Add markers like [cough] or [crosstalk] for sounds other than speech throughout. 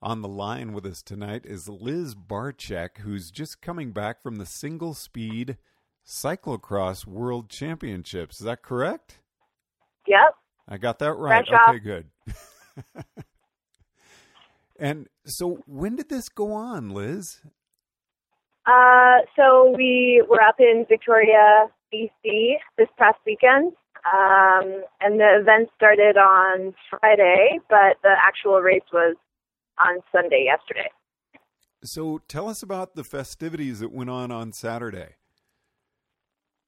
On the line with us tonight is Liz Barczyk, who's just coming back from the single speed cyclocross world championships. Is that correct? Yep. I got that right. Fresh off. okay, good. [laughs] and so when did this go on, Liz? Uh, so we were up in Victoria, BC this past weekend. Um, and the event started on Friday, but the actual race was on Sunday yesterday. So tell us about the festivities that went on on Saturday.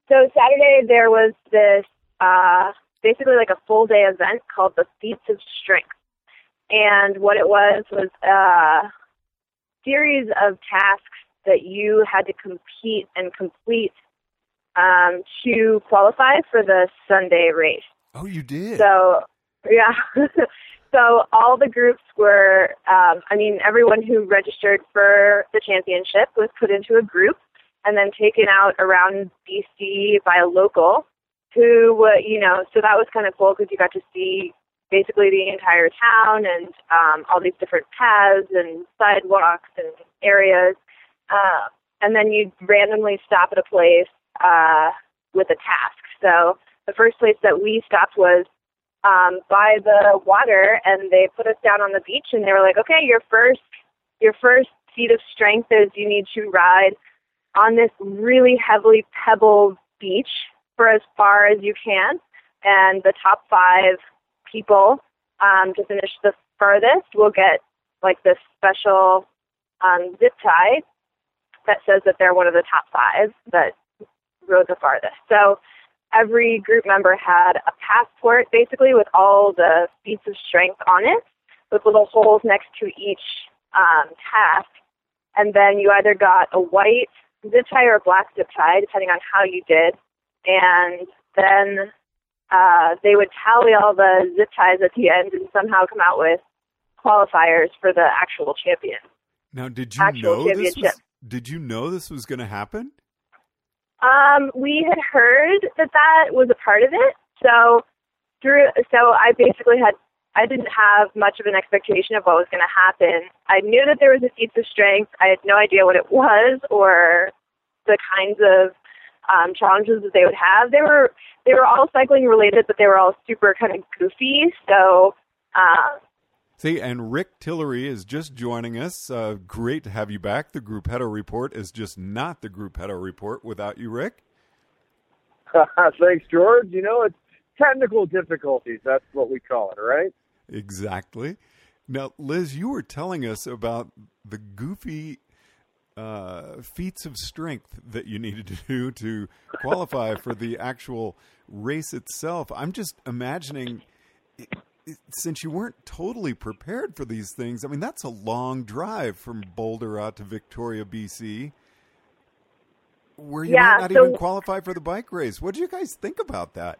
So Saturday there was this uh, basically like a full day event called the Feats of Strength, and what it was was a series of tasks that you had to compete and complete um, to qualify for the Sunday race. Oh, you did. So [laughs] yeah. So all the groups were um, I mean, everyone who registered for the championship was put into a group and then taken out around BC by a local who uh, you know, so that was kind of cool because you got to see basically the entire town and um, all these different paths and sidewalks and areas. Uh, and then you'd randomly stop at a place uh, with a task. So the first place that we stopped was um, by the water, and they put us down on the beach, and they were like, "Okay, your first your first feat of strength is you need to ride on this really heavily pebbled beach for as far as you can, and the top five people um, to finish the furthest will get like this special um, zip tie that says that they're one of the top five that rode the farthest. So every group member had a passport basically with all the feats of strength on it with little holes next to each um, task. And then you either got a white zip tie or a black zip tie, depending on how you did. And then uh, they would tally all the zip ties at the end and somehow come out with qualifiers for the actual champion. Now, did you Actual know this was, did you know this was going to happen? Um, we had heard that that was a part of it. So through, so I basically had, I didn't have much of an expectation of what was going to happen. I knew that there was a feats of strength. I had no idea what it was or the kinds of um, challenges that they would have. They were they were all cycling related, but they were all super kind of goofy. So uh, See, and Rick Tillery is just joining us. Uh, great to have you back. The Gruppetto Report is just not the Gruppetto Report without you, Rick. [laughs] Thanks, George. You know, it's technical difficulties. That's what we call it, right? Exactly. Now, Liz, you were telling us about the goofy uh, feats of strength that you needed to do to qualify for the actual race itself. I'm just imagining, since you weren't totally prepared for these things, I mean, that's a long drive from Boulder out to Victoria, BC, where you Yeah, might not so- even qualify for the bike race. What do you guys think about that?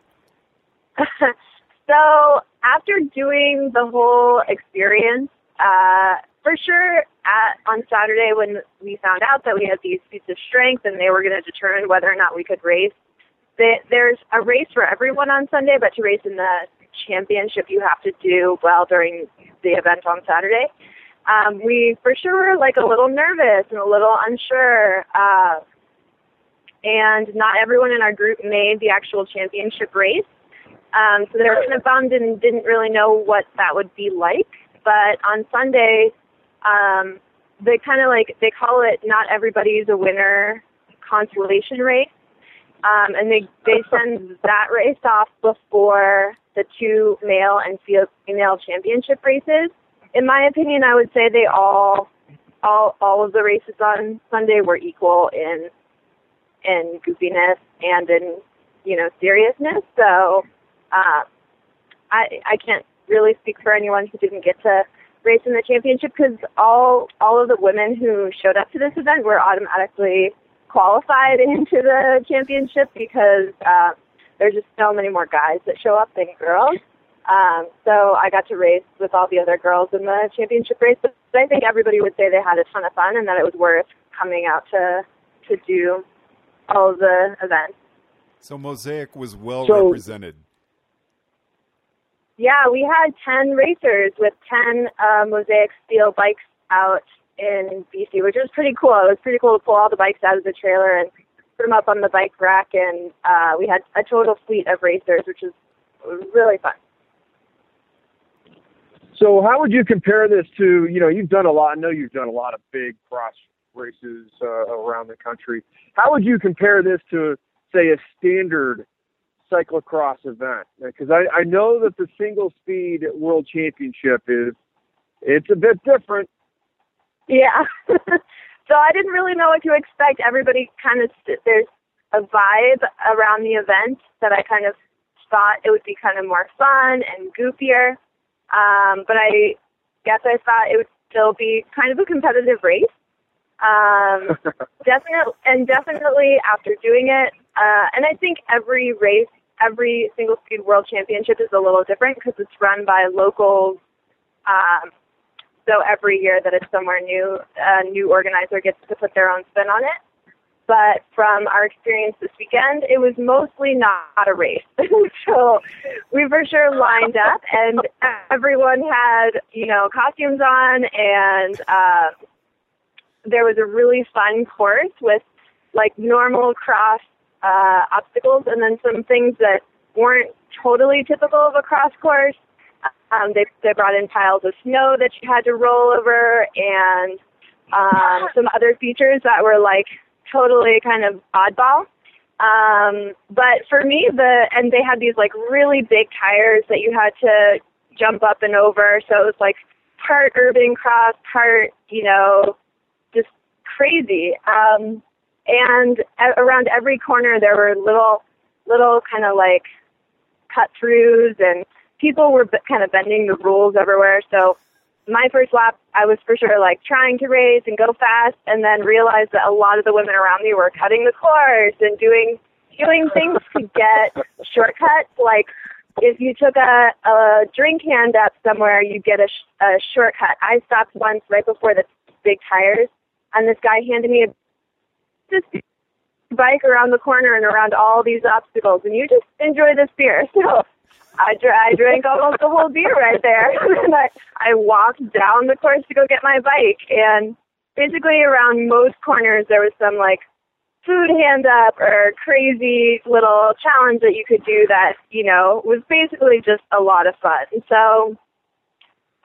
[laughs] so after doing the whole experience, uh, for sure, at, on Saturday when we found out that we had these feats of strength and they were going to determine whether or not we could race, there's a race for everyone on Sunday, but to race in the championship, you have to do well during the event on Saturday. Um, we for sure were like a little nervous and a little unsure. Uh, and not everyone in our group made the actual championship race. Um, so they were kind of bummed and didn't really know what that would be like. But on Sunday, um, they kind of like they call it "Not Everybody's a Winner" consolation race, um, and they they send that race off before the two male and female championship races. In my opinion, I would say they all all all of the races on Sunday were equal in in goofiness and in you know seriousness. So uh, I I can't really speak for anyone who didn't get to race in the championship because all all of the women who showed up to this event were automatically qualified [laughs] into the championship because uh, there's just so many more guys that show up than girls. Um, so I got to race with all the other girls in the championship race. But I think everybody would say they had a ton of fun and that it was worth coming out to to do all the events. So Mosaic was well So- represented. Yeah, we had 10 racers with 10 uh, Mosaic Steel bikes out in BC, which was pretty cool. It was pretty cool to pull all the bikes out of the trailer and put them up on the bike rack. And uh, we had a total fleet of racers, which was really fun. So how would you compare this to, you know, you've done a lot, I know you've done a lot of big cross races uh, around the country. How would you compare this to, say, a standard cyclocross event? Because I, I know that the single speed world championship is, it's a bit different. Yeah. [laughs] I didn't really know what to expect. Everybody kind of, there's a vibe around the event that I kind of thought it would be kind of more fun and goofier. Um, but I guess I thought it would still be kind of a competitive race. Um, [laughs] definitely, and definitely after doing it, uh, and I think every race, every single speed world championship is a little different because it's run by locals. Um, so every year that it's somewhere new, a new organizer gets to put their own spin on it. But from our experience this weekend, it was mostly not a race. [laughs] so we for sure lined up, and everyone had you know costumes on, and uh, there was a really fun course with like normal cross uh, obstacles, and then some things that weren't totally typical of a cross course. Um, they they brought in piles of snow that you had to roll over, and um, [laughs] some other features that were like totally kind of oddball. Um, but for me, the and they had these like really big tires that you had to jump up and over. So it was like part urban cross, part you know, just crazy. Um, and a- around every corner there were little, little kind of like cut throughs, and people were b- kind of bending the rules everywhere. So my first lap, I was for sure like trying to race and go fast, and then realized that a lot of the women around me were cutting the course and doing doing things to get [laughs] shortcuts. Like if you took a, a drink hand up somewhere, you get a, sh- a shortcut. I stopped once right before the big tires, and this guy handed me a this bike around the corner and around all these obstacles, and you just enjoy this [laughs] beer. So I, dr- I drank almost the whole beer right there. [laughs] and I, I walked down the course to go get my bike. And basically, around most corners, there was some like food hand up or crazy little challenge that you could do that, you know, was basically just a lot of fun. So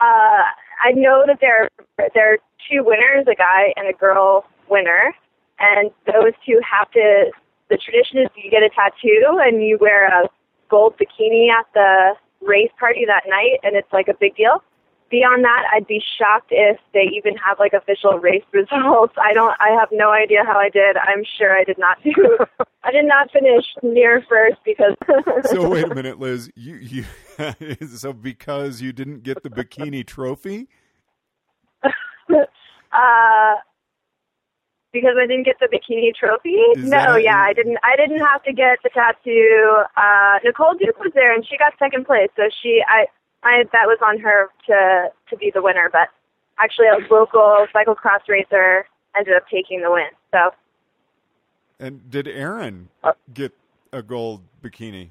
uh, I know that there, there are two winners, a guy and a girl winner. And those two have to, the tradition is you get a tattoo and you wear a gold bikini at the race party that night, and it's like a big deal. Beyond that, I'd be shocked if they even have like official race [laughs] results. I don't. I have no idea how I did. I'm sure I did not do. [laughs] I did not finish near first because. [laughs] So wait a minute, Liz. You you so because you didn't get the bikini trophy? uh, because I didn't get the bikini trophy. Is no, yeah, I didn't. I didn't have to get the tattoo. Uh, Nicole Duke was there, and she got second place. So she, I, I that was on her to to be the winner. But actually, a local cyclocross racer ended up taking the win. So And did Aaron get a gold bikini?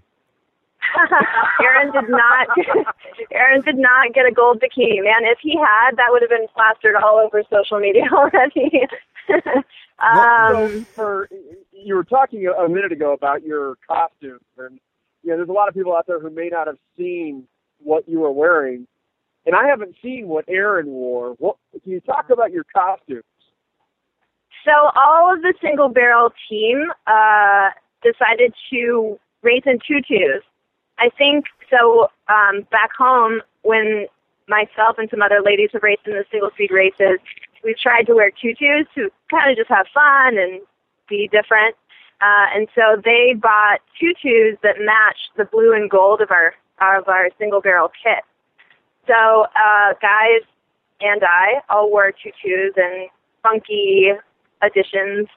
[laughs] Aaron did not. [laughs] Aaron did not get a gold bikini. Man, if he had, that would have been plastered all over social media [laughs] already. [laughs] um, for you were talking a, a minute ago about your costumes, and you know, there's a lot of people out there who may not have seen what you were wearing, and I haven't seen what Aaron wore. What can you talk about your costumes? So all of the single barrel team uh, decided to race in tutus. I think so. Um, back home, when myself and some other ladies have raced in the single speed races, we tried to wear tutus to kind of just have fun and be different. Uh, and so they bought tutus that matched the blue and gold of our of our single barrel kit. So uh, guys and I all wore tutus and funky additions.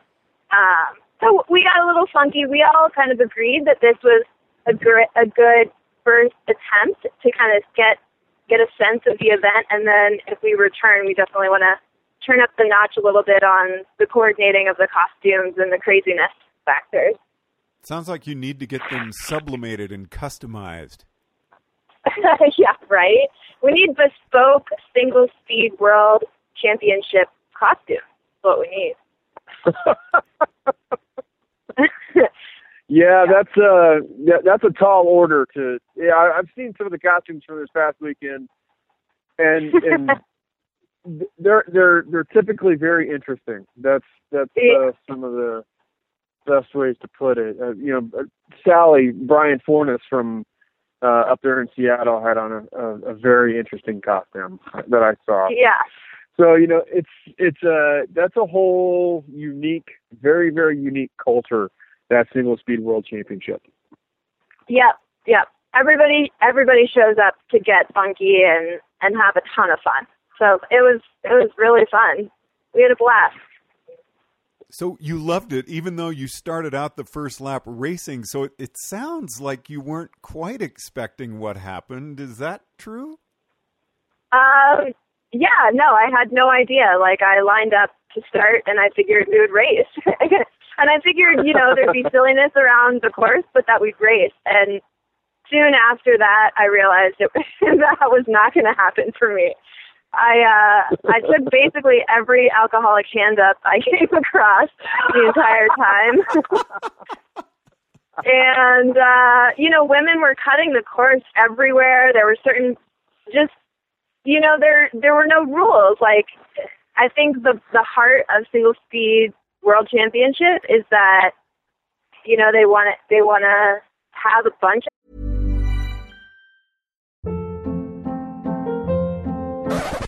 Um, so we got a little funky. We all kind of agreed that this was a good a good first attempt to kind of get get a sense of the event, and then if we return, we definitely want to turn up the notch a little bit on the coordinating of the costumes and the craziness factors. Sounds like you need to get them sublimated and customized. [laughs] yeah, right. We need bespoke single speed world championship costumes. What we need. [laughs] yeah, that's uh yeah, that's a tall order to yeah, I, I've seen some of the costumes from this past weekend and and [laughs] they're they're they're typically very interesting. That's that's uh, some of the best ways to put it. Uh, you know, Sally Brian Fornes from uh, up there in Seattle had on a, a, a very interesting costume that I saw. Yeah. So you know, it's it's a that's a whole unique, very very unique culture that single speed world championship. Yep, yep. Everybody everybody shows up to get funky and and have a ton of fun. So it was it was really fun. We had a blast. So you loved it, even though you started out the first lap racing. So it, it sounds like you weren't quite expecting what happened. Is that true? Um, yeah, no, I had no idea. Like I lined up to start, and I figured we would race, [laughs] and I figured you know there'd be [laughs] silliness around the course, but that we'd race. And soon after that, I realized it, [laughs] that was not going to happen for me. I uh I took basically every alcoholic hand up I [laughs] came across the entire time. [laughs] and uh you know, women were cutting the course everywhere. There were certain just you know, there there were no rules. Like I think the the heart of single speed world championship is that you know, they want to they want to have a bunch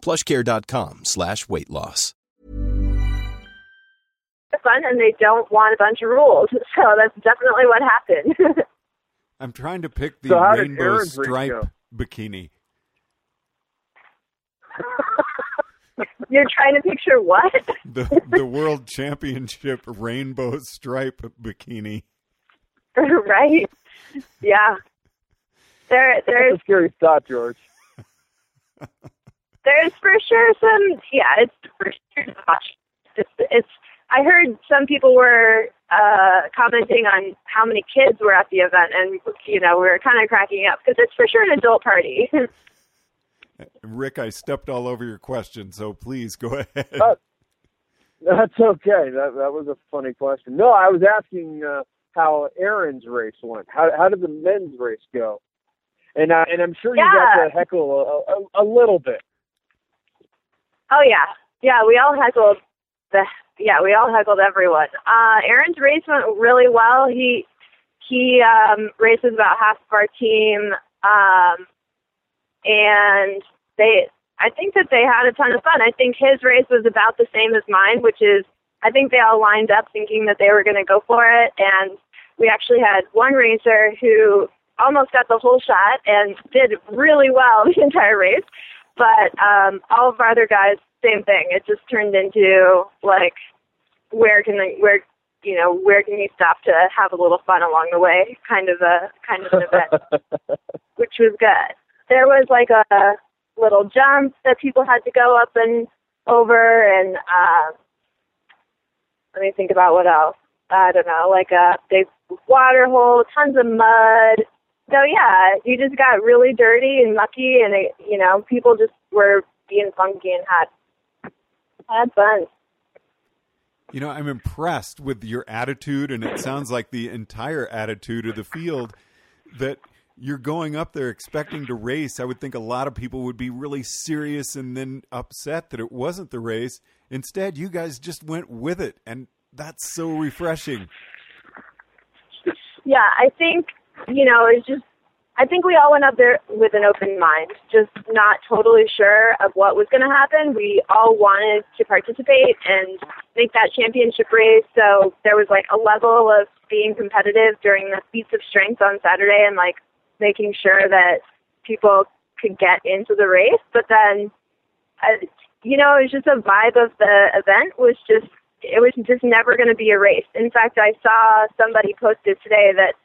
plushcare.com slash weight loss. fun and they don't want a bunch of rules. [laughs] So that's definitely what happened. [laughs] I'm trying to pick the So rainbow stripe go? bikini. [laughs] You're trying to picture what? The the world championship rainbow stripe bikini. right? Yeah. There That's there's a scary thought, George. There's for sure some yeah, it's for sure it's, it's I heard some people were uh commenting on how many kids were at the event and you know, we were kind of cracking up because it's for sure an adult party. [laughs] Rick, I stepped all over your question, so please go [laughs] ahead. Uh, That's okay. That that was a funny question. No, I was asking uh, how Aaron's race went. How how did the men's race go? And uh, and I'm sure you got Yeah. to heckle a, a, a little bit. Oh yeah, yeah. We all heckled the yeah. We all heckled everyone. Uh, Aaron's race went really well. He he um, races about half of our team. Um, and they, I think that they had a ton of fun. I think his race was about the same as mine, which is, I think they all lined up thinking that they were going to go for it. And we actually had one racer who almost got the whole shot and did really well [laughs] the entire race. But um, all of our other guys, same thing. It just turned into like, where can I, where you know, where can you stop to have a little fun along the way? Kind of a kind of an event, [laughs] which was good. There was like a little jump that people had to go up and over, and uh, let me think about what else. I don't know, like a big water hole, tons of mud. So yeah, you just got really dirty and mucky, and it, you know, people just were being funky and had had fun. You know, I'm impressed with your attitude, and it sounds like the entire attitude of the field that you're going up there expecting to race. I would think a lot of people would be really serious and then upset that it wasn't the race. Instead, you guys just went with it, and that's so refreshing. Yeah, I think, you know, it's just I think we all went up there with an open mind, just not totally sure of what was going to happen. We all wanted to participate and make that championship race. So there was like a level of being competitive during the feats of strength on Saturday and like making sure that people could get into the race. But then, uh, you know, it was just a vibe of the event was just, it was just never going to be a race. In fact, I saw somebody posted today that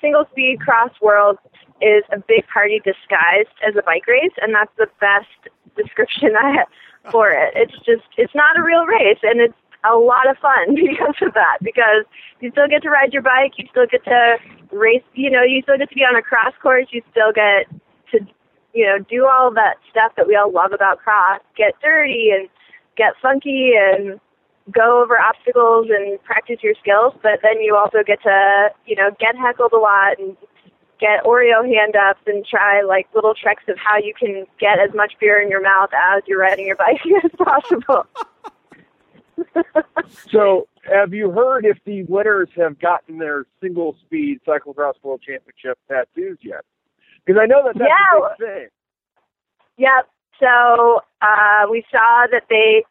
single speed cross world is a big party disguised as a bike race, and that's the best description I have for it. It's just it's not a real race, and it's a lot of fun [laughs] because of that. Because you still get to ride your bike, you still get to race. You know, you still get to be on a cross course. You still get to you know do all that stuff that we all love about cross. Get dirty and get funky and go over obstacles and practice your skills, but then you also get to, you know, get heckled a lot and get Oreo hand ups and try like little tricks of how you can get as much beer in your mouth as you're riding your bike [laughs] as possible. [laughs] so, have you heard if the winners have gotten their single speed cyclocross world championship tattoos yet? Because I know that that's yeah. a big thing. Yep. So uh, we saw that they.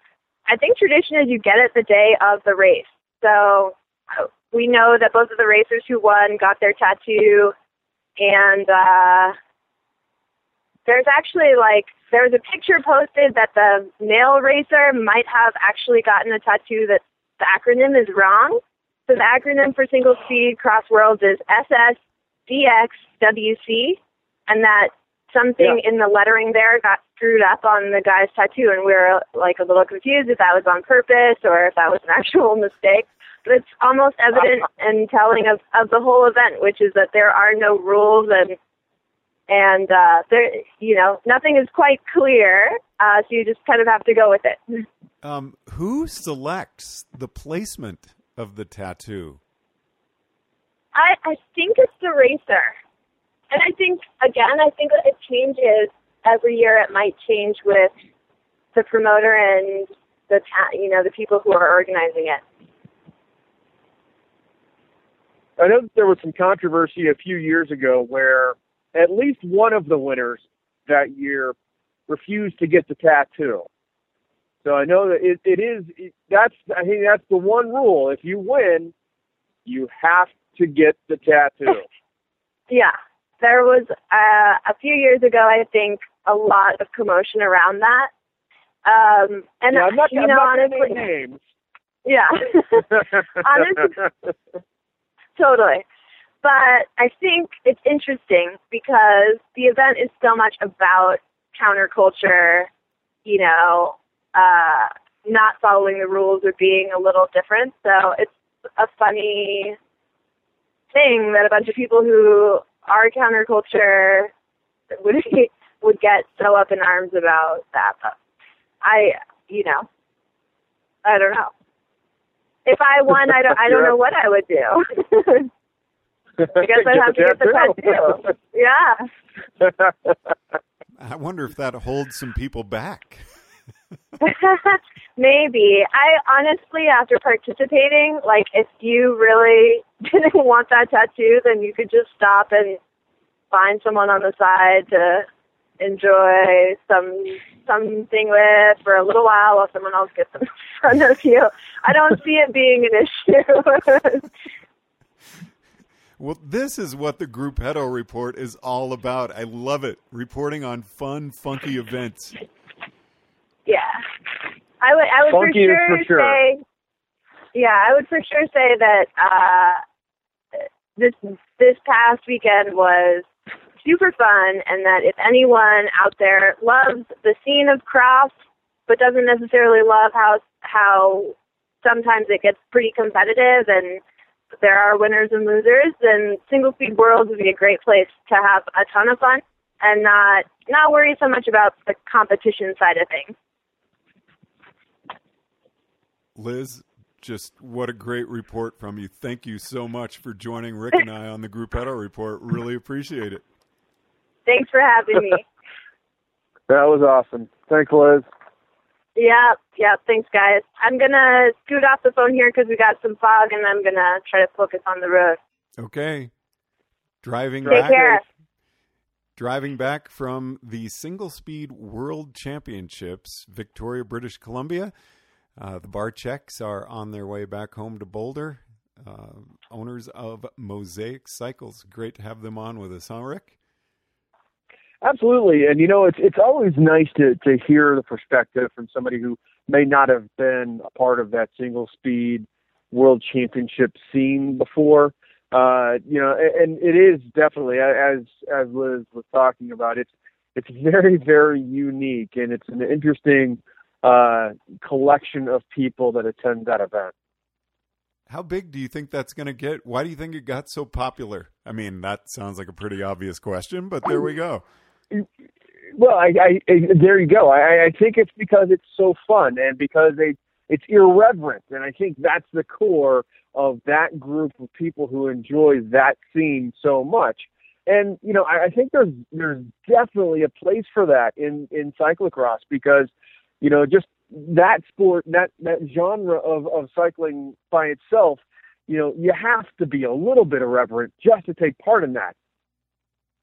I think tradition is you get it the day of the race. So uh, we know that both of the racers who won got their tattoo and uh, there's actually like there's a picture posted that the male racer might have actually gotten a tattoo that the acronym is wrong. So the acronym for single speed cross worlds is SSCXWC, and that something yeah. in the lettering there got screwed up on the guy's tattoo, and we were like a little confused if that was on purpose or if that was an [laughs] actual mistake But it's almost evident and telling of, of the whole event, which is that there are no rules and and uh, there, you know, nothing is quite clear. Uh, so you just kind of have to go with it. [laughs] Um, who selects the placement of the tattoo? I I think it's the racer, and I think again, I think it changes every year. It might change with the promoter and the ta- you know the people who are organizing it. I know that there was some controversy a few years ago where at least one of the winners that year refused to get the tattoo. So I know that it, it is it, that's I think that's the one rule. If you win, you have to get the tattoo. [laughs] yeah, there was uh, a few years ago. I think a lot of commotion around that. Um, and yeah, I'm not, you I'm know, not honestly, names. [laughs] Yeah, [laughs] honestly, totally. But I think it's interesting because the event is so much about counterculture, you know, uh, not following the rules or being a little different. So it's a funny thing that a bunch of people who are counterculture would [laughs] would get so up in arms about that. But I, you know, I don't know if I won, I don't I don't know what I would do. [laughs] I guess I'd have to get the tattoo. Yeah. [laughs] I wonder if that holds some people back. [laughs] Maybe. I honestly, after participating, like if you really [laughs] didn't want that tattoo, then you could just stop and find someone on the side to enjoy some something with for a little while while someone else gets in [laughs] front of you. I don't see it being an issue. Well, this is what the Gruppetto Report is all about. I love it. Reporting on fun, funky events. I would. I would for Funky sure, for sure. say. Yeah, I would for sure say that uh, this this past weekend was super fun, and that if anyone out there loves the scene of cross, but doesn't necessarily love how how sometimes it gets pretty competitive and there are winners and losers, then Single Speed Worlds would be a great place to have a ton of fun and not not worry so much about the competition side of things. Liz, just what a great report from you. Thank you so much for joining Rick and I on the Gruppetto Report. Really appreciate it. Thanks for having me. [laughs] That was awesome. Thanks, Liz. yep, yep. Thanks, guys. I'm gonna scoot off the phone here because we got some fog, and I'm gonna try to focus on the road. Okay. Driving Take back. care. Driving back from the Single Speed World Championships, Victoria, British Columbia. Uh, the Barczyks are on their way back home to Boulder. Uh, owners of Mosaic Cycles. Great to have them on with us, huh, Rick? Absolutely, and you know it's it's always nice to to hear the perspective from somebody who may not have been a part of that single speed world championship scene before. Uh, you know, and it is definitely as as Liz was talking about. It's it's very very unique, and it's an interesting uh, collection of people that attend that event. How big do you think that's going to get? Why do you think it got so popular? I mean, that sounds like a pretty obvious question, but there we go. Well, I, I, I there you go. I, I think it's because it's so fun and because they it's irreverent, and I think that's the core of that group of people who enjoy that scene so much. And you know, I, I think there's there's definitely a place for that in in cyclocross because you know just that sport that that genre of of cycling by itself, you know, you have to be a little bit irreverent just to take part in that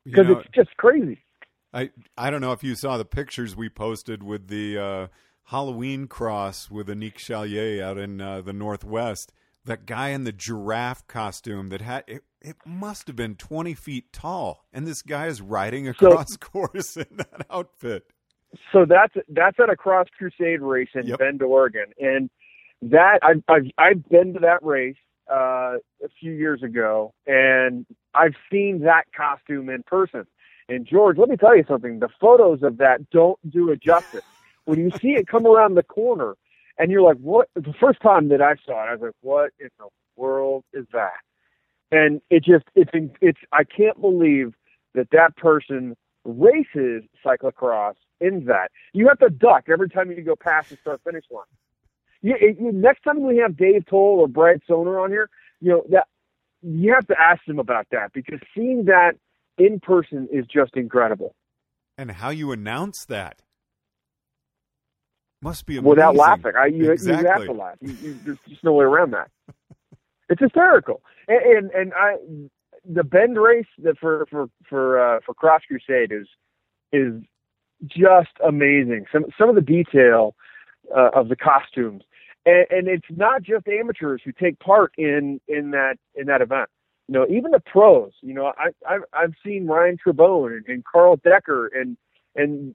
You because know, it's just crazy. I I don't know if you saw the pictures we posted with the uh, Halloween cross with Anik Chalier out in uh, the Northwest. That guy in the giraffe costume that had it, it must have been twenty feet tall, and this guy is riding So- across [laughs] course in that outfit. So that's that's at a Cross Crusade race in Yep. Bend, Oregon, and that I've I've, I've been to that race uh, a few years ago, and I've seen that costume in person. And George, let me tell you something: the photos of that don't do it justice. when you see it come around the corner, and you're like, "What?" The first time that I saw it, I was like, "What in the world is that?" And it just it's it's I can't believe that that person races cyclocross in that. You have to duck every time you go past the start finish line. You, you, next time we have Dave Toll or Brad Soner on here, you know that you have to ask them about that because seeing that in person is just incredible. And how you announce that must be amazing. Without laughing, I, you, you have to laugh. You, you, there's just no way around that. It's hysterical, and and, and I the bend race that for for for uh, for Cross Crusade is is just amazing. Some some of the detail uh, of the costumes, and, and it's not just amateurs who take part in in that in that event. You know, even the pros. You know, I I've, I've seen Ryan Trebon and, and Carl Decker and and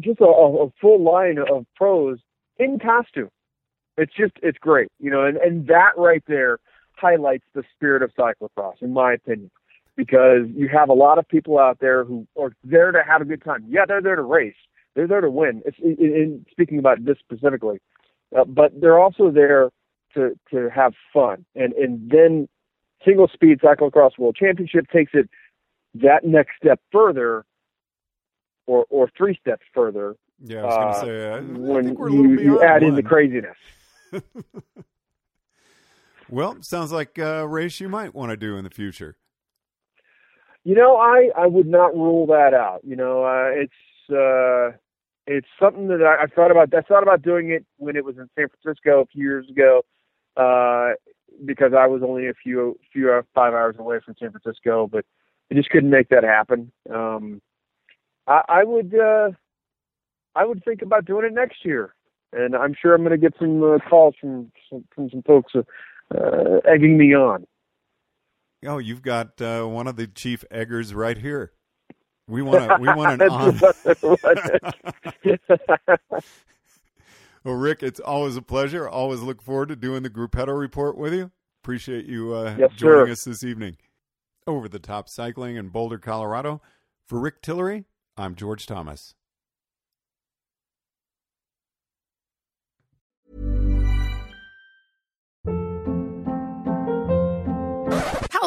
just a, a full line of pros in costume. It's just it's great, you know, and and that right there highlights the spirit of cyclocross, in my opinion, because you have a lot of people out there who are there to have a good time. Yeah, they're there to race, they're there to win. It's in, in speaking about this specifically, uh, but they're also there to to have fun, and and then single speed cyclocross world championship takes it that next step further or or three steps further Yeah, I was going uh, to say. When think we're a little you, you add in the craziness. [laughs] Well, sounds like a race you might want to do in the future. You know, I I would not rule that out. You know, uh, it's uh, it's something that I, I thought about. I thought about doing it when it was in San Francisco a few years ago, uh, because I was only a few few uh, five hours away from San Francisco. But I just couldn't make that happen. Um, I, I would uh, I would think about doing it next year, and I'm sure I'm going to get some uh, calls from some, from some folks uh, egging me on. Oh, you've got uh, one of the chief eggers right here. We want we want an [laughs] on. [laughs] well, Rick, it's always a pleasure. Always look forward to doing the Gruppetto report with you. Appreciate you uh, Yes, joining sir. us this evening. Over the top cycling in Boulder, Colorado. For Rick Tillery, I'm George Thomas.